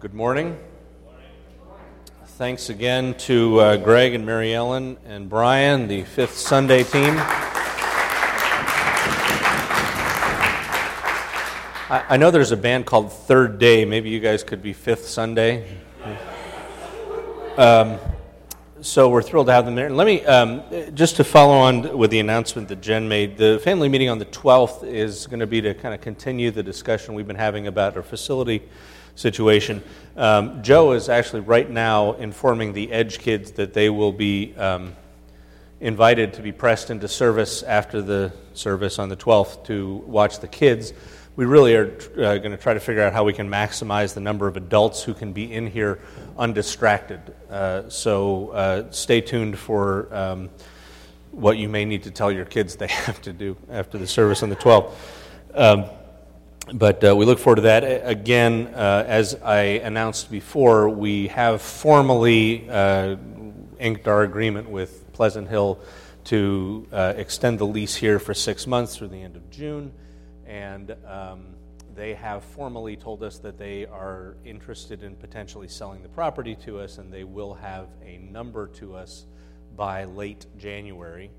good morning. Thanks again to uh, Greg and Mary Ellen and Brian, the fifth Sunday team. I, I know there's a band called Third Day. Maybe you guys could be Fifth Sunday. Um, so we're thrilled to have them there. And let me, um, just to follow on with the announcement that Jen made, the family meeting on the 12th is going to be to kind of continue the discussion we've been having about our facility situation. Um, Joe is actually right now informing the Edge kids that they will be um, invited to be pressed into service after the service on the 12th to watch the kids. We really are uh, going to try to figure out how we can maximize the number of adults who can be in here undistracted. Uh, so uh, stay tuned for um, what you may need to tell your kids they have to do after the service on the 12th. But uh, we look forward to that. Again, uh, as I announced before, we have formally uh, inked our agreement with Pleasant Hill to uh, extend the lease here for six months through the end of June. And um, they have formally told us that they are interested in potentially selling the property to us, and they will have a number to us by late January.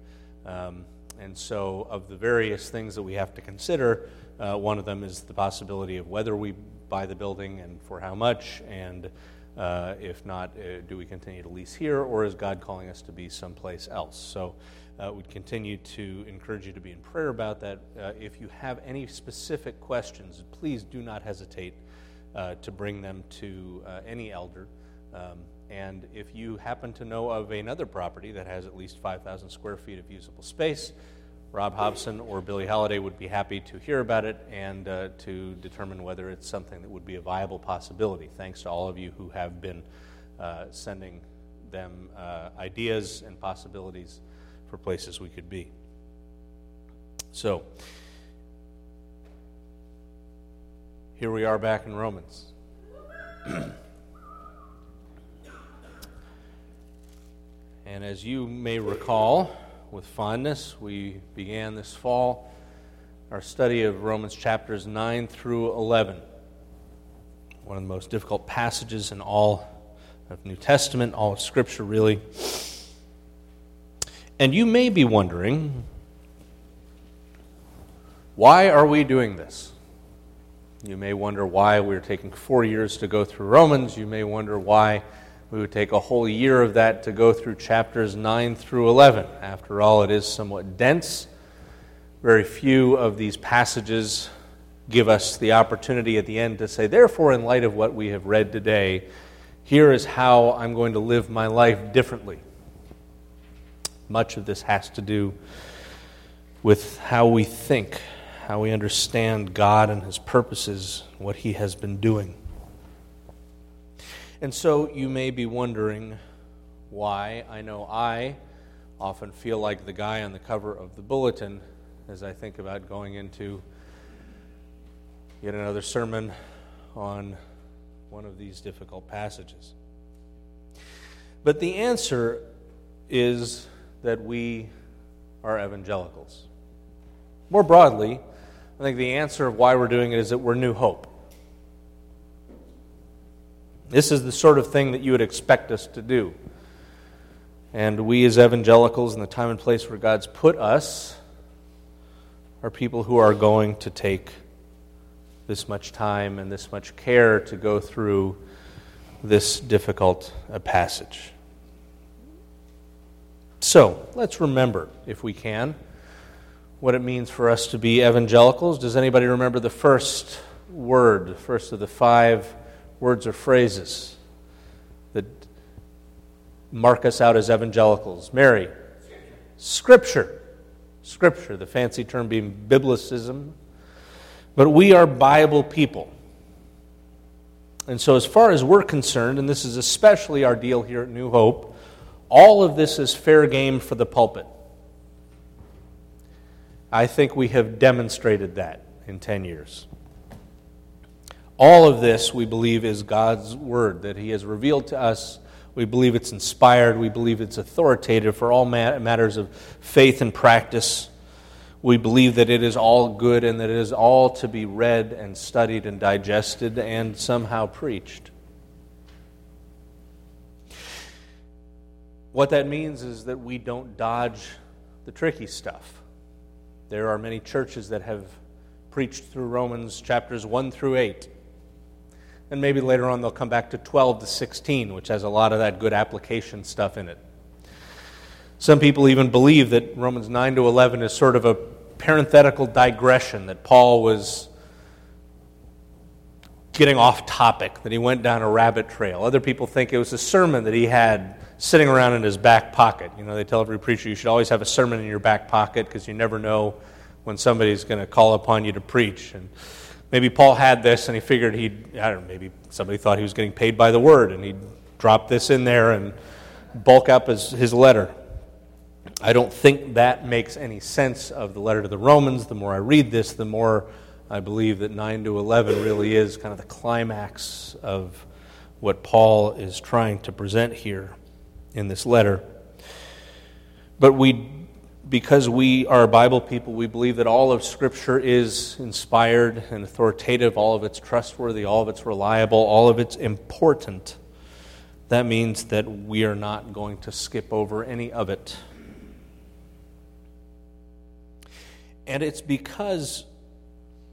Um, and so, of the various things that we have to consider, uh, one of them is the possibility of whether we buy the building and for how much, and uh, if not, uh, do we continue to lease here, or is God calling us to be someplace else? So, uh, we'd continue to encourage you to be in prayer about that. Uh, if you have any specific questions, please do not hesitate uh, to bring them to any elder. Um, and if you happen to know of another property that has at least 5,000 square feet of usable space, Rob Hobson or Billy Halliday would be happy to hear about it and uh, to determine whether it's something that would be a viable possibility. Thanks to all of you who have been uh, sending them uh, ideas and possibilities for places we could be. So, here we are back in Romans. And as you may recall with fondness, we began this fall our study of Romans chapters 9 through 11. One of the most difficult passages in all of New Testament, all of Scripture, really. And you may be wondering, why are we doing this? You may wonder why we're taking four years to go through Romans. You may wonder why we would take a whole year of that to go through chapters 9 through 11. After all, it is somewhat dense. Very few of these passages give us the opportunity at the end to say, therefore, in light of what we have read today, here is how I'm going to live my life differently. Much of this has to do with how we think, how we understand God and His purposes, what He has been doing. And so you may be wondering why. I know I often feel like the guy on the cover of the bulletin as I think about going into yet another sermon on one of these difficult passages. But the answer is that we are evangelicals. More broadly, I think the answer of why we're doing it is that we're New Hope. This is the sort of thing that you would expect us to do. And we, as evangelicals, in the time and place where God's put us, are people who are going to take this much time and this much care to go through this difficult uh, passage. So, let's remember, if we can, what it means for us to be evangelicals. Does anybody remember the first word, the first of the five words or phrases that mark us out as evangelicals. Mary, Scripture. Scripture, the fancy term being Biblicism. But we are Bible people. And so, as far as we're concerned, and this is especially our deal here at New Hope, all of this is fair game for the pulpit. I think we have demonstrated that in 10 years. All of this, we believe, is God's word that He has revealed to us. We believe it's inspired. We believe it's authoritative for all matters of faith and practice. We believe that it is all good and that it is all to be read and studied and digested and somehow preached. What that means is that we don't dodge the tricky stuff. There are many churches that have preached through Romans chapters 1 through 8 and maybe later on they'll come back to 12 to 16, which has a lot of that good application stuff in it. Some people even believe that Romans 9 to 11 is sort of a parenthetical digression, that Paul was getting off topic, that he went down a rabbit trail. Other people think it was a sermon that he had sitting around in his back pocket. You know, they tell every preacher you should always have a sermon in your back pocket because you never know when somebody's going to call upon you to preach. And maybe Paul had this and he figured he'd, I don't know, maybe somebody thought he was getting paid by the word and he'd drop this in there and bulk up his, his letter. I don't think that makes any sense of the letter to the Romans. The more I read this, the more I believe that 9 to 11 really is kind of the climax of what Paul is trying to present here in this letter. But we, because we are Bible people, we believe that all of Scripture is inspired and authoritative, all of it's trustworthy, all of it's reliable, all of it's important. That means that we are not going to skip over any of it. And it's because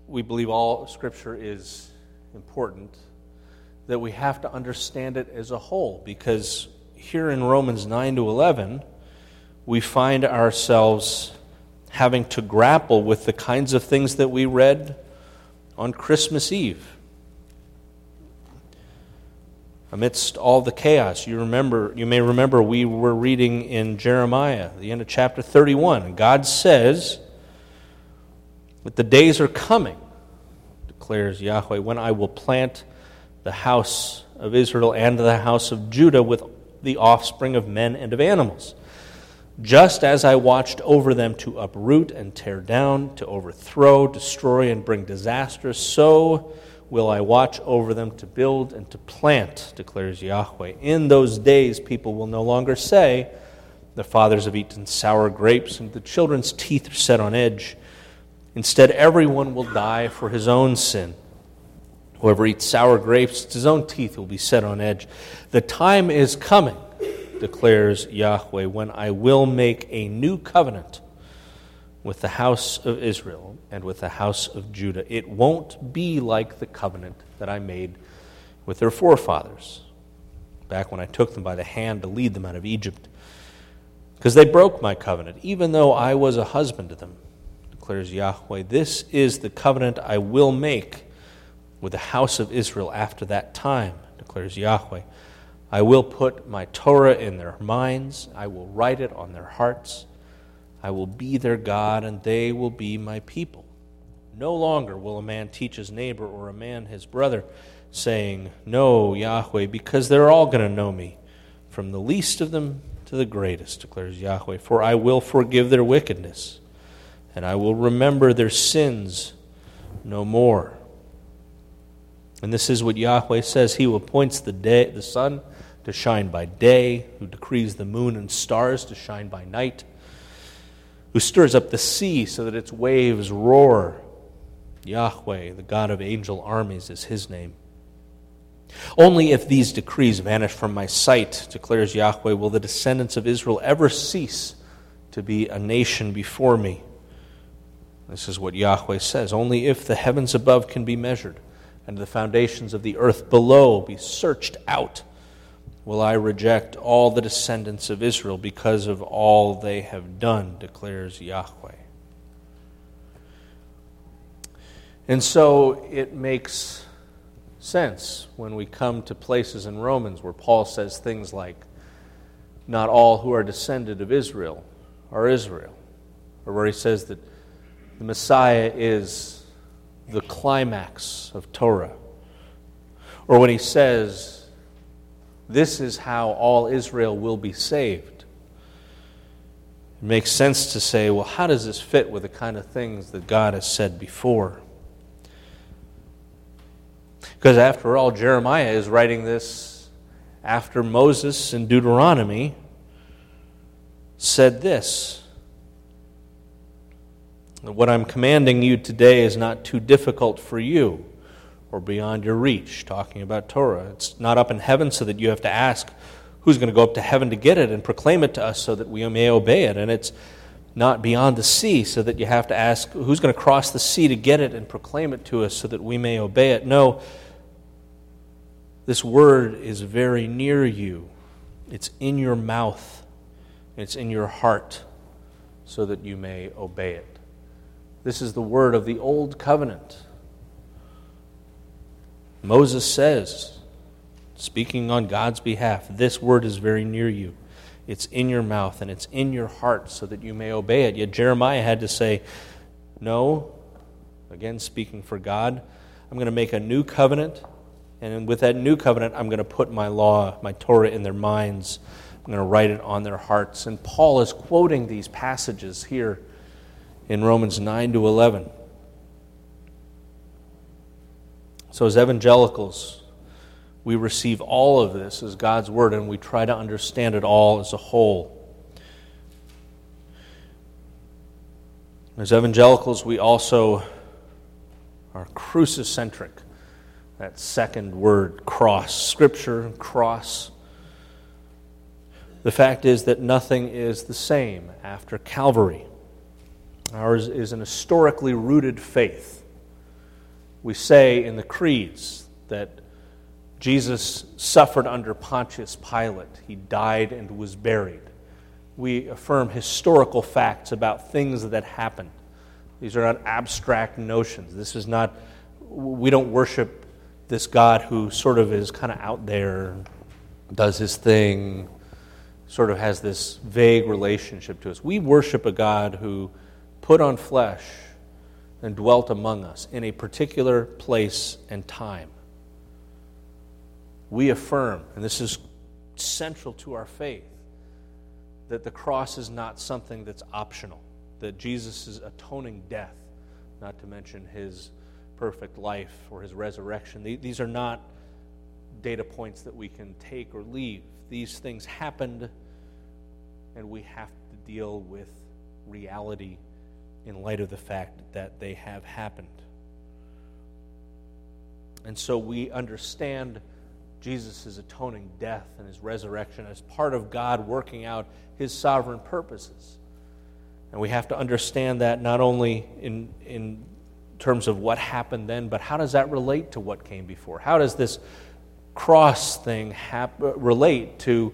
we believe all Scripture is important that we have to understand it as a whole because here in Romans 9 to 11, we find ourselves having to grapple with the kinds of things that we read on Christmas Eve. Amidst all the chaos, you remember you may remember we were reading in Jeremiah, the end of chapter 31. God says that the days are coming, declares Yahweh, when I will plant the house of Israel and the house of Judah with the offspring of men and of animals. Just as I watched over them to uproot and tear down, to overthrow, destroy, and bring disaster, so will I watch over them to build and to plant, declares Yahweh. In those days, people will no longer say, The fathers have eaten sour grapes, and the children's teeth are set on edge. Instead, everyone will die for his own sin. Whoever eats sour grapes, his own teeth will be set on edge. The time is coming, declares Yahweh, when I will make a new covenant with the house of Israel and with the house of Judah. It won't be like the covenant that I made with their forefathers back when I took them by the hand to lead them out of Egypt. Because they broke my covenant, even though I was a husband to them, declares Yahweh. This is the covenant I will make with the house of Israel after that time, declares Yahweh. I will put my Torah in their minds, I will write it on their hearts. I will be their God, and they will be my people. No longer will a man teach his neighbor or a man his brother, saying, No, Yahweh, because they're all going to know me, from the least of them to the greatest, declares Yahweh. For I will forgive their wickedness, and I will remember their sins no more. And this is what Yahweh says He appoints the, day, the sun to shine by day, who decrees the moon and stars to shine by night, who stirs up the sea so that its waves roar. Yahweh, the God of angel armies, is his name. Only if these decrees vanish from my sight, declares Yahweh, will the descendants of Israel ever cease to be a nation before me. This is what Yahweh says. Only if the heavens above can be measured and the foundations of the earth below be searched out, will I reject all the descendants of Israel because of all they have done, declares Yahweh. And so it makes sense when we come to places in Romans where Paul says things like, Not all who are descended of Israel are Israel, or where he says that the Messiah is the climax of Torah. Or when he says, This is how all Israel will be saved. It makes sense to say, well, how does this fit with the kind of things that God has said before? Because after all, Jeremiah is writing this after Moses in Deuteronomy said this what I'm commanding you today is not too difficult for you or beyond your reach, talking about Torah. It's not up in heaven so that you have to ask, who's going to go up to heaven to get it and proclaim it to us so that we may obey it? And it's not beyond the sea, so that you have to ask, who's going to cross the sea to get it and proclaim it to us so that we may obey it? No, this word is very near you, it's in your mouth, it's in your heart, so that you may obey it. This is the word of the old covenant. Moses says, speaking on God's behalf, this word is very near you. It's in your mouth and it's in your heart so that you may obey it. Yet Jeremiah had to say, No, again speaking for God, I'm going to make a new covenant. And with that new covenant, I'm going to put my law, my Torah, in their minds. I'm going to write it on their hearts. And Paul is quoting these passages here in Romans 9 to 11. So, as evangelicals, we receive all of this as God's Word and we try to understand it all as a whole. As evangelicals, we also are crucicentric. That second word, cross, scripture, cross. The fact is that nothing is the same after Calvary. Ours is an historically rooted faith. We say in the creeds that Jesus suffered under Pontius Pilate, he died and was buried. We affirm historical facts about things that happened. These are not abstract notions. This is not, we don't worship this God who sort of is kind of out there, does his thing, sort of has this vague relationship to us. We worship a God who put on flesh and dwelt among us in a particular place and time. We affirm, and this is central to our faith, that the cross is not something that's optional, that Jesus' atoning death, not to mention his perfect life or his resurrection, these are not data points that we can take or leave. These things happened, and we have to deal with reality in light of the fact that they have happened. And so we understand Jesus' atoning death and his resurrection as part of God working out his sovereign purposes. And we have to understand that not only in, in terms of what happened then, but how does that relate to what came before? How does this cross thing hap- relate to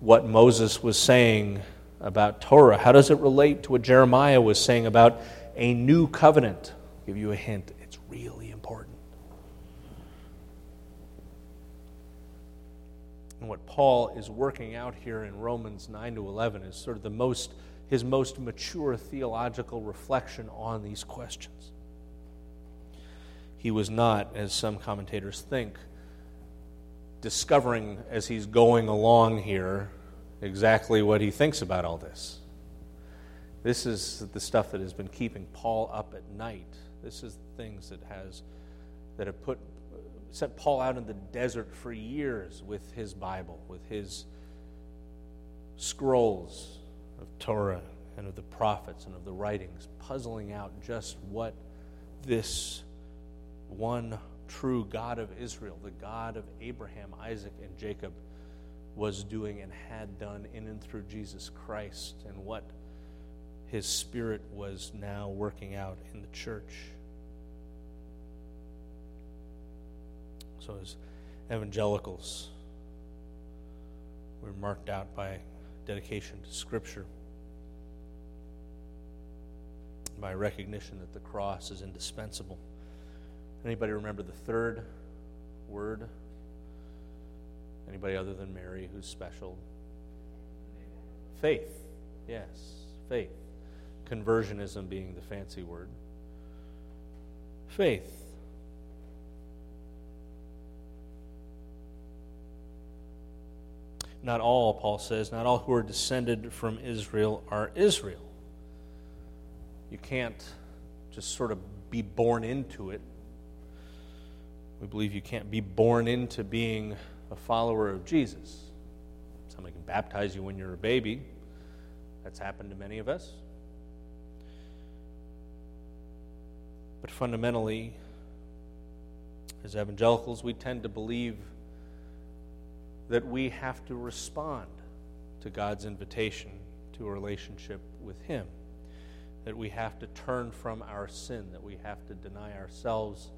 what Moses was saying about Torah? How does it relate to what Jeremiah was saying about a new covenant? I'll give you a hint. It's really important. And what Paul is working out here in Romans 9 to 11 is sort of the most his most mature theological reflection on these questions. He was not, as some commentators think, discovering as he's going along here exactly what he thinks about all this. This is the stuff that has been keeping Paul up at night. This is the things that has that have put sent Paul out in the desert for years with his Bible, with his scrolls of Torah and of the prophets and of the writings, puzzling out just what this one true God of Israel, the God of Abraham, Isaac, and Jacob, was doing and had done in and through Jesus Christ and what his spirit was now working out in the church. So, as evangelicals, we're marked out by dedication to Scripture, by recognition that the cross is indispensable. Anybody remember the third word? Anybody other than Mary who's special? Faith. Yes, faith. Conversionism being the fancy word. Faith. Not all, Paul says, not all who are descended from Israel are Israel. You can't just sort of be born into it. We believe you can't be born into being a follower of Jesus. Somebody can baptize you when you're a baby. That's happened to many of us. But fundamentally, as evangelicals, we tend to believe that we have to respond to God's invitation to a relationship with Him, that we have to turn from our sin, that we have to deny ourselves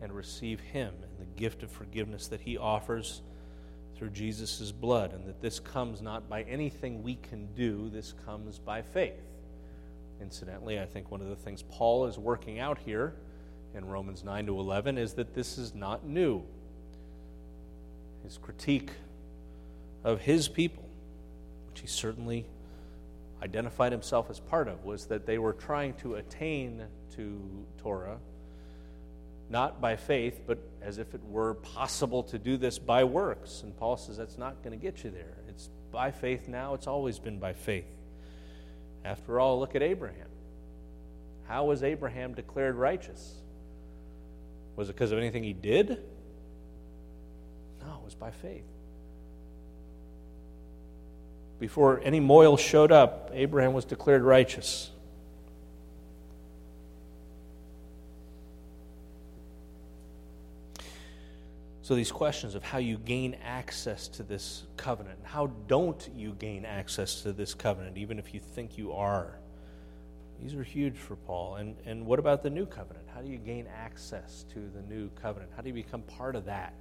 and receive Him and the gift of forgiveness that He offers through Jesus' blood, and that this comes not by anything we can do, this comes by faith. Incidentally, I think one of the things Paul is working out here in Romans 9 to 11 is that this is not new. His critique of his people, which he certainly identified himself as part of, was that they were trying to attain to Torah not by faith, but as if it were possible to do this by works. And Paul says that's not going to get you there. It's by faith now, it's always been by faith. After all, look at Abraham. How was Abraham declared righteous? Was it because of anything he did? No, it was by faith. Before any mohel showed up, Abraham was declared righteous. So, these questions of how you gain access to this covenant, how don't you gain access to this covenant, even if you think you are? These are huge for Paul. And, and what about the new covenant? How do you gain access to the new covenant? How do you become part of that?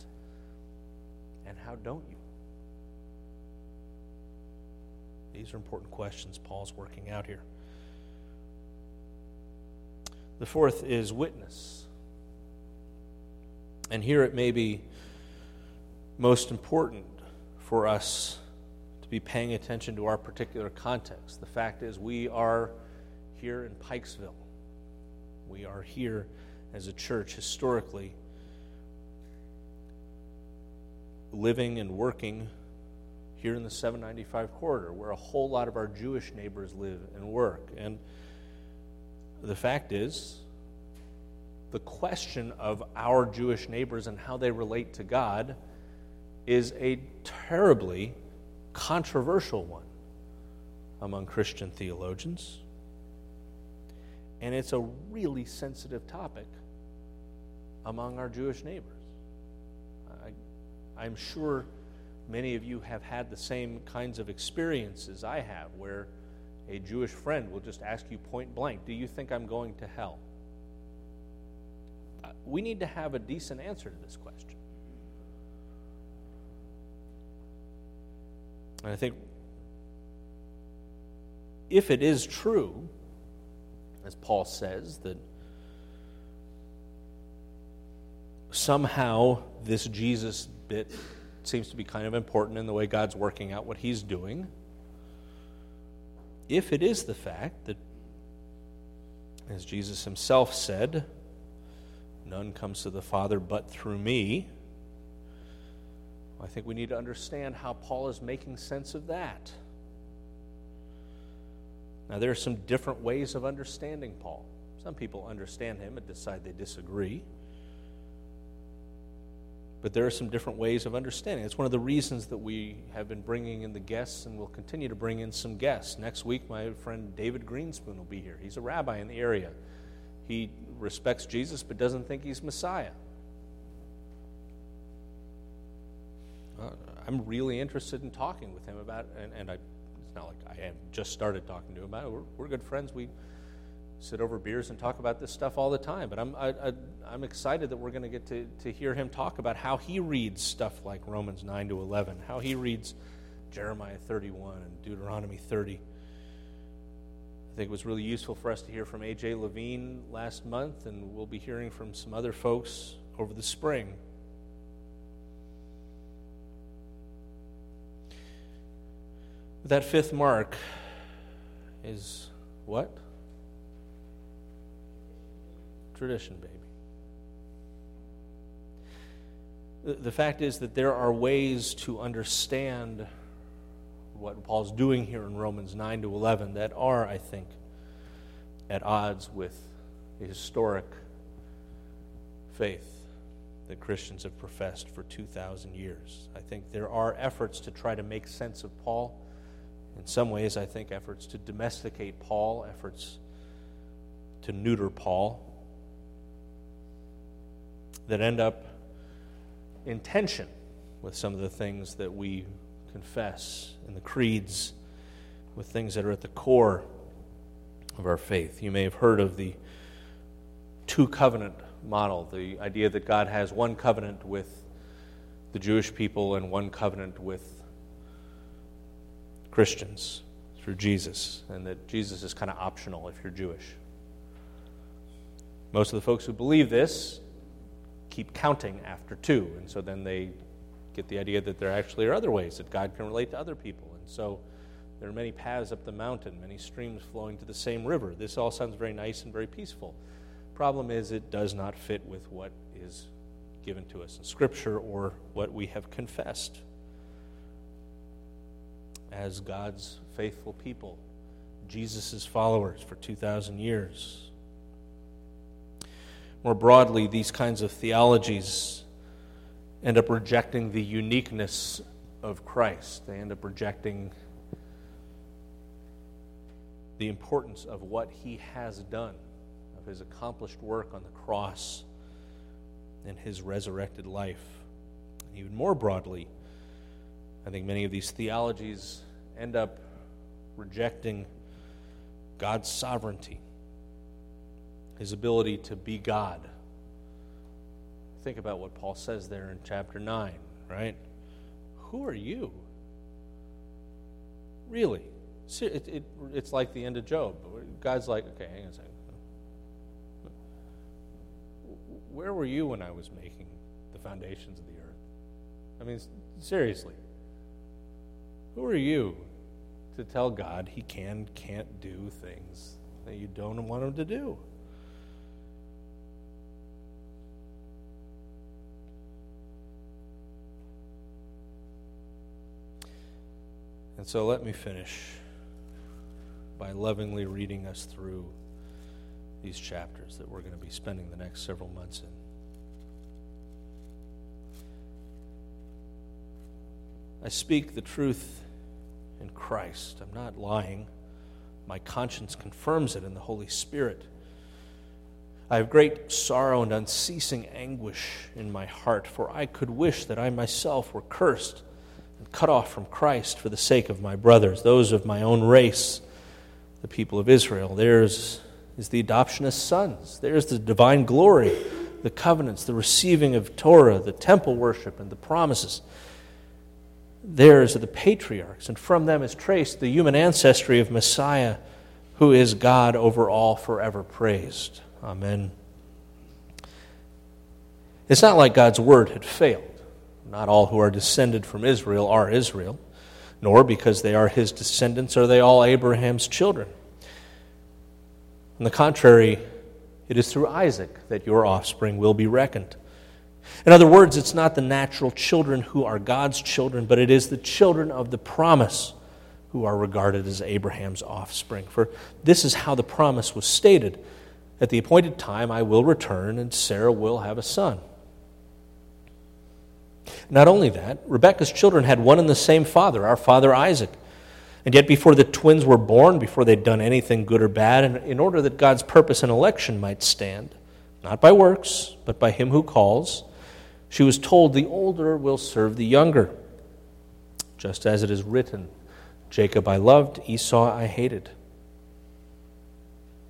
And how don't you? These are important questions Paul's working out here. The fourth is witness. And here it may be most important for us to be paying attention to our particular context. The fact is, we are here in Pikesville. We are here as a church historically living and working here in the 795 corridor, where a whole lot of our Jewish neighbors live and work. And the fact is, the question of our Jewish neighbors and how they relate to God is a terribly controversial one among Christian theologians. And it's a really sensitive topic among our Jewish neighbors. I, am sure many of you have had the same kinds of experiences I have, where a Jewish friend will just ask you point blank, Do you think I'm going to hell? We need to have a decent answer to this question. And I think if it is true, as Paul says, that somehow this Jesus bit seems to be kind of important in the way God's working out what he's doing. If it is the fact that, as Jesus himself said, none comes to the Father but through me, I think we need to understand how Paul is making sense of that. Now, there are some different ways of understanding Paul. Some people understand him and decide they disagree. But there are some different ways of understanding. It's one of the reasons that we have been bringing in the guests and will continue to bring in some guests. Next week, my friend David Greenspoon will be here. He's a rabbi in the area. He respects Jesus but doesn't think he's Messiah. Uh, I'm really interested in talking with him about, and, and I, it's not like I have just started talking to him about it. We're, we're good friends. We sit over beers and talk about this stuff all the time. But I'm, I, I, I'm excited that we're going to get to, to hear him talk about how he reads stuff like Romans 9 to 11, how he reads Jeremiah 31 and Deuteronomy 30. I think it was really useful for us to hear from A.J. Levine last month, and we'll be hearing from some other folks over the spring. That fifth mark is what? Tradition, baby. The, fact is that there are ways to understand what Paul's doing here in Romans 9 to 11 that are, I think, at odds with the historic faith that Christians have professed for 2,000 years. I think there are efforts to try to make sense of Paul in some ways, I think efforts to domesticate Paul, efforts to neuter Paul, that end up in tension with some of the things that we confess in the creeds, with things that are at the core of our faith. You may have heard of the two covenant model, the idea that God has one covenant with the Jewish people and one covenant with Christians through Jesus, and that Jesus is kind of optional if you're Jewish. Most of the folks who believe this keep counting after two, and so then they get the idea that there actually are other ways that God can relate to other people. And so there are many paths up the mountain, many streams flowing to the same river. This all sounds very nice and very peaceful. Problem is, it does not fit with what is given to us in Scripture or what we have confessed as God's faithful people, Jesus' followers for 2,000 years. More broadly, these kinds of theologies end up rejecting the uniqueness of Christ. They end up rejecting the importance of what he has done, of his accomplished work on the cross and his resurrected life. And even more broadly, I think many of these theologies end up rejecting God's sovereignty, his ability to be God. Think about what Paul says there in chapter 9, right? Who are you? Really? It, it, it's like the end of Job. God's like, okay, hang on a second. Where were you when I was making the foundations of the earth? I mean, seriously. Who are you to tell God he can, can't do things that you don't want him to do? And so let me finish by lovingly reading us through these chapters that we're going to be spending the next several months in. I speak the truth in Christ. I'm not lying. My conscience confirms it in the Holy Spirit. I have great sorrow and unceasing anguish in my heart, for I could wish that I myself were cursed cut off from Christ for the sake of my brothers, those of my own race, the people of Israel. Theirs is the adoption as sons, there's the divine glory, the covenants, the receiving of Torah, the temple worship, and the promises. Theirs are the patriarchs, and from them is traced the human ancestry of Messiah, who is God over all, forever praised. Amen. It's not like God's word had failed. Not all who are descended from Israel are Israel, nor because they are his descendants are they all Abraham's children. On the contrary, it is through Isaac that your offspring will be reckoned. In other words, it's not the natural children who are God's children, but it is the children of the promise who are regarded as Abraham's offspring. For this is how the promise was stated At the appointed time, I will return, and Sarah will have a son. Not only that, Rebekah's children had one and the same father, our father Isaac. And yet, before the twins were born, before they'd done anything good or bad, and in order that God's purpose and election might stand, not by works, but by him who calls, she was told, The older will serve the younger. Just as it is written, Jacob I loved, Esau I hated.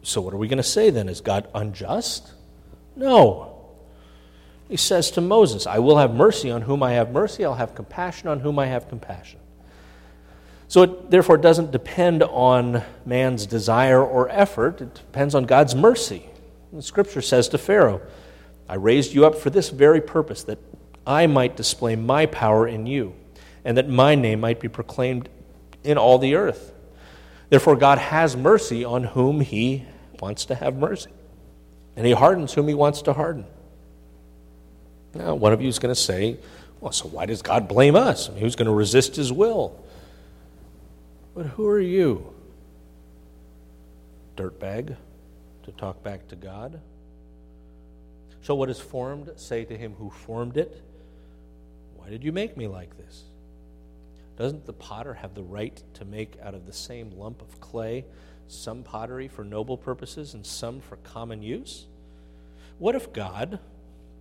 So, what are we going to say then? Is God unjust? No. He says to Moses, I will have mercy on whom I have mercy, I'll have compassion on whom I have compassion. So, it therefore doesn't depend on man's desire or effort, it depends on God's mercy. The scripture says to Pharaoh, I raised you up for this very purpose, that I might display my power in you, and that my name might be proclaimed in all the earth. Therefore, God has mercy on whom he wants to have mercy, and he hardens whom he wants to harden. Now, one of you is going to say, well, so why does God blame us? I mean, who's going to resist his will? But who are you, dirtbag, to talk back to God? So, what is formed, say to him who formed it, Why did you make me like this? Doesn't the potter have the right to make out of the same lump of clay some pottery for noble purposes and some for common use? What if God,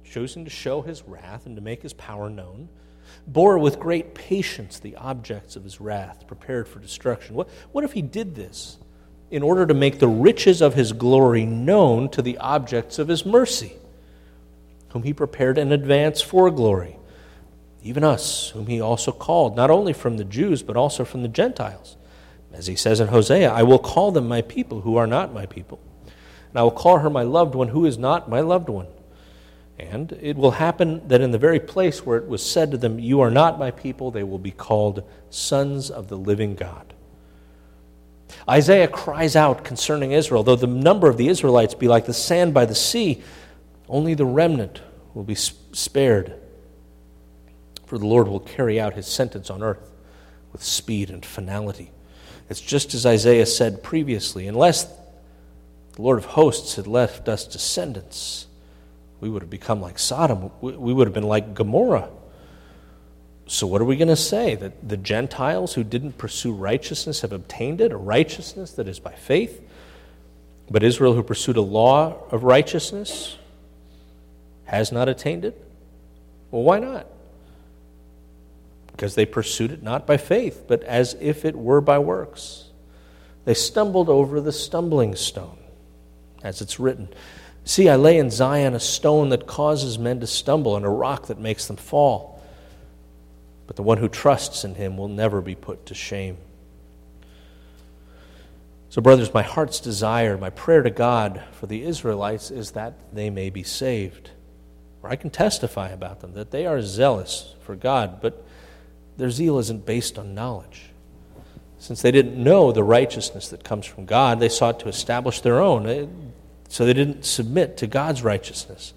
choosing to show his wrath and to make his power known, bore with great patience the objects of his wrath, prepared for destruction. What, what if he did this in order to make the riches of his glory known to the objects of his mercy, whom he prepared in advance for glory? Even us, whom he also called, not only from the Jews, but also from the Gentiles. As he says in Hosea, I will call them my people who are not my people, and I will call her my loved one who is not my loved one. And it will happen that in the very place where it was said to them, You are not my people, they will be called sons of the living God. Isaiah cries out concerning Israel, though the number of the Israelites be like the sand by the sea, only the remnant will be spared. For the Lord will carry out his sentence on earth with speed and finality. It's just as Isaiah said previously unless the Lord of hosts had left us descendants, we would have become like Sodom. We would have been like Gomorrah. So, what are we going to say? That the Gentiles who didn't pursue righteousness have obtained it, a righteousness that is by faith? But Israel, who pursued a law of righteousness, has not attained it? Well, why not? Because they pursued it not by faith, but as if it were by works. They stumbled over the stumbling stone, as it's written. See, I lay in Zion a stone that causes men to stumble and a rock that makes them fall. But the one who trusts in him will never be put to shame. So, brothers, my heart's desire, my prayer to God for the Israelites is that they may be saved. Or I can testify about them that they are zealous for God, but their zeal isn't based on knowledge. Since they didn't know the righteousness that comes from God, they sought to establish their own. So they didn't submit to God's righteousness.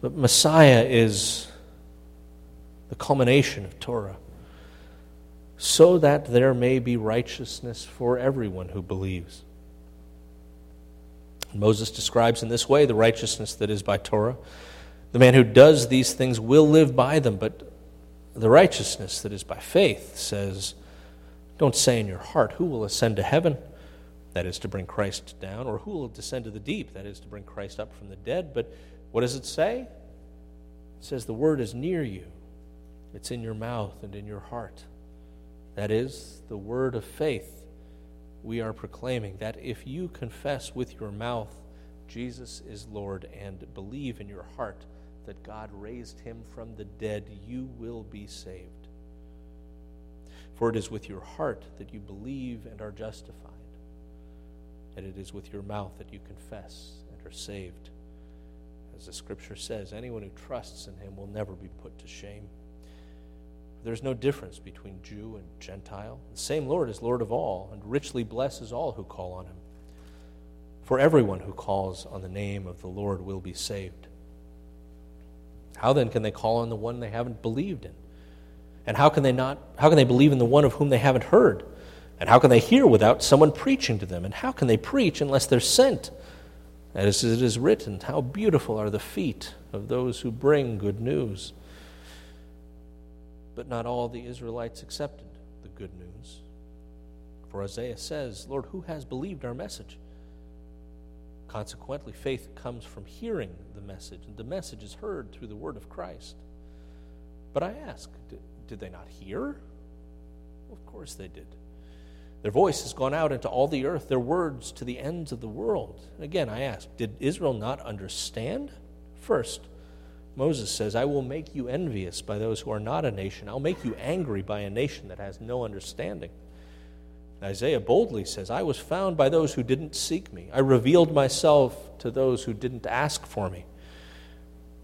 But Messiah is the culmination of Torah, so that there may be righteousness for everyone who believes. Moses describes in this way the righteousness that is by Torah. The man who does these things will live by them, but the righteousness that is by faith says, Don't say in your heart, Who will ascend to heaven? That is to bring Christ down, or who will descend to the deep, that is to bring Christ up from the dead. But what does it say? It says the word is near you, it's in your mouth and in your heart. That is the word of faith we are proclaiming that if you confess with your mouth Jesus is Lord and believe in your heart that God raised him from the dead, you will be saved. For it is with your heart that you believe and are justified and it is with your mouth that you confess and are saved. As the scripture says, anyone who trusts in him will never be put to shame. There's no difference between Jew and Gentile. The same Lord is Lord of all, and richly blesses all who call on him. For everyone who calls on the name of the Lord will be saved. How then can they call on the one they haven't believed in? And how can they not how can they believe in the one of whom they haven't heard? And how can they hear without someone preaching to them? And how can they preach unless they're sent? As it is written, how beautiful are the feet of those who bring good news. But not all the Israelites accepted the good news. For Isaiah says, Lord, who has believed our message? Consequently, faith comes from hearing the message, and the message is heard through the word of Christ. But I ask, did, did they not hear? Well, of course they did. Their voice has gone out into all the earth, their words to the ends of the world. Again, I ask, did Israel not understand? First, Moses says, I will make you envious by those who are not a nation. I'll make you angry by a nation that has no understanding. Isaiah boldly says, I was found by those who didn't seek me. I revealed myself to those who didn't ask for me.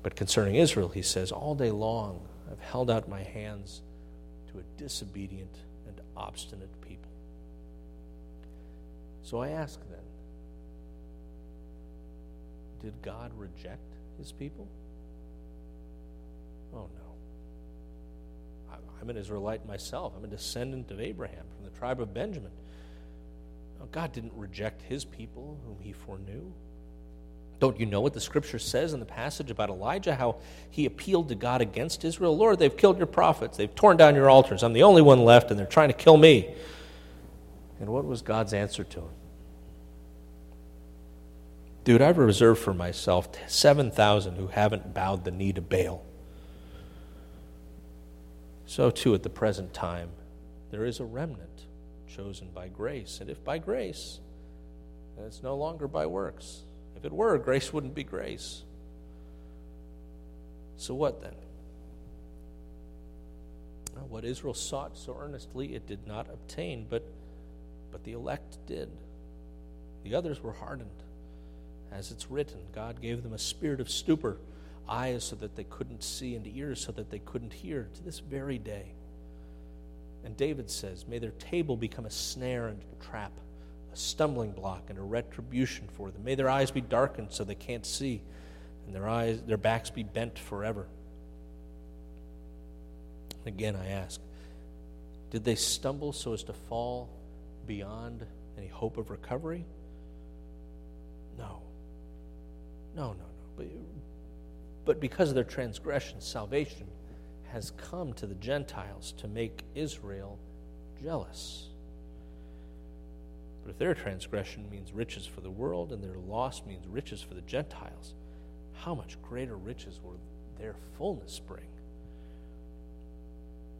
But concerning Israel, he says, All day long I've held out my hands to a disobedient and obstinate so I ask then did God reject his people? Oh, no. I'm an Israelite myself. I'm a descendant of Abraham from the tribe of Benjamin. God didn't reject his people whom he foreknew. Don't you know what the scripture says in the passage about Elijah? How he appealed to God against Israel? Lord, they've killed your prophets. They've torn down your altars. I'm the only one left, and they're trying to kill me. And what was God's answer to him? Dude, I've reserved for myself 7,000 who haven't bowed the knee to Baal. So, too, at the present time, there is a remnant chosen by grace. And if by grace, then it's no longer by works. If it were, grace wouldn't be grace. So, what then? What Israel sought so earnestly, it did not obtain, but, but the elect did. The others were hardened. As it's written, God gave them a spirit of stupor, eyes so that they couldn't see, and ears so that they couldn't hear, to this very day. And David says, May their table become a snare and a trap, a stumbling block and a retribution for them. May their eyes be darkened so they can't see, and their eyes their backs be bent forever. Again I ask, did they stumble so as to fall beyond any hope of recovery? No. No, no, no. But, but because of their transgression, salvation has come to the Gentiles to make Israel jealous. But if their transgression means riches for the world and their loss means riches for the Gentiles, how much greater riches will their fullness bring?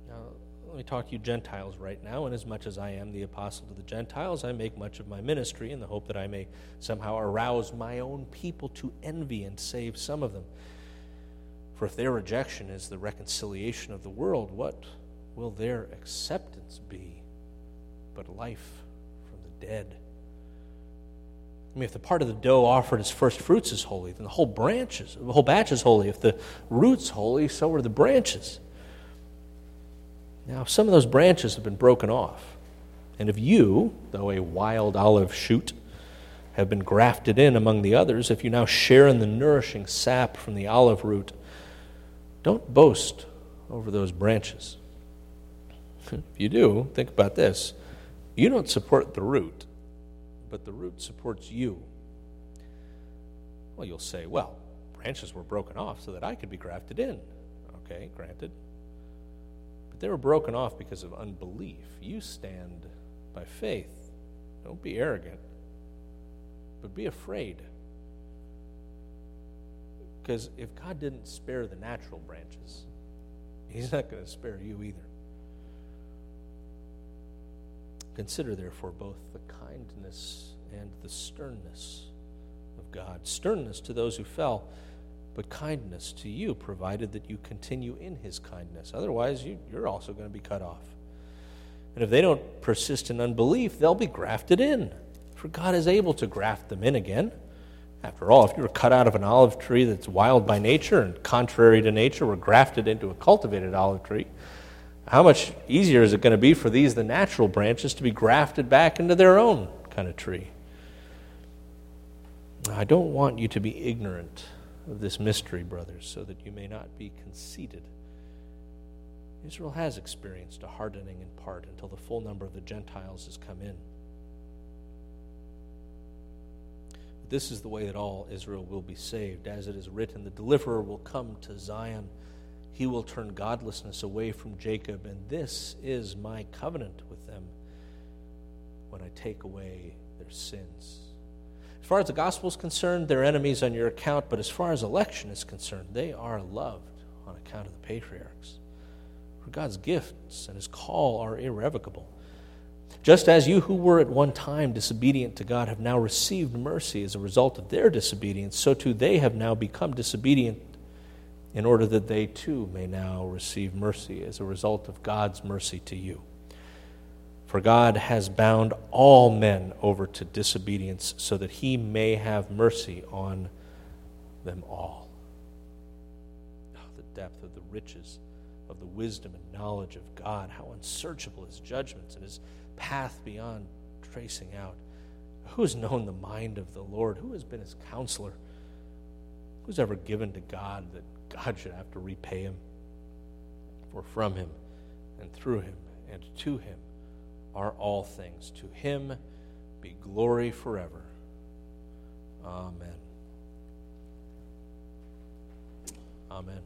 Now, let me talk to you Gentiles right now, and as much as I am the apostle to the Gentiles, I make much of my ministry in the hope that I may somehow arouse my own people to envy and save some of them. For if their rejection is the reconciliation of the world, what will their acceptance be but life from the dead? I mean, if the part of the dough offered as first fruits is holy, then the whole branches, the whole batch is holy. If the root's holy, so are the branches. Now, some of those branches have been broken off, and if you, though a wild olive shoot, have been grafted in among the others, if you now share in the nourishing sap from the olive root, don't boast over those branches. if you do, think about this. You don't support the root, but the root supports you. Well, you'll say, well, branches were broken off so that I could be grafted in. Okay, granted. But they were broken off because of unbelief. You stand by faith. Don't be arrogant, but be afraid. Because if God didn't spare the natural branches, He's not going to spare you either. Consider, therefore, both the kindness and the sternness of God. Sternness to those who fell, but kindness to you, provided that you continue in His kindness. Otherwise, you, you're also going to be cut off. And if they don't persist in unbelief, they'll be grafted in. For God is able to graft them in again. After all, if you were cut out of an olive tree that's wild by nature and contrary to nature, were grafted into a cultivated olive tree, how much easier is it going to be for these, the natural branches, to be grafted back into their own kind of tree? I don't want you to be ignorant of this mystery, brothers, so that you may not be conceited. Israel has experienced a hardening in part until the full number of the Gentiles has come in. But This is the way that all Israel will be saved. As it is written, the deliverer will come to Zion. He will turn godlessness away from Jacob, and this is my covenant with them when I take away their sins. As far as the gospel is concerned, they're enemies on your account, but as far as election is concerned, they are loved on account of the patriarchs. For God's gifts and his call are irrevocable. Just as you who were at one time disobedient to God have now received mercy as a result of their disobedience, so too they have now become disobedient in order that they too may now receive mercy as a result of God's mercy to you. For God has bound all men over to disobedience so that he may have mercy on them all. Oh, the depth of the riches of the wisdom and knowledge of God, how unsearchable his judgments and his path beyond tracing out. Who has known the mind of the Lord? Who has been his counselor? Who's ever given to God that God should have to repay him? For from him and through him and to him are all things. To him be glory forever. Amen. Amen.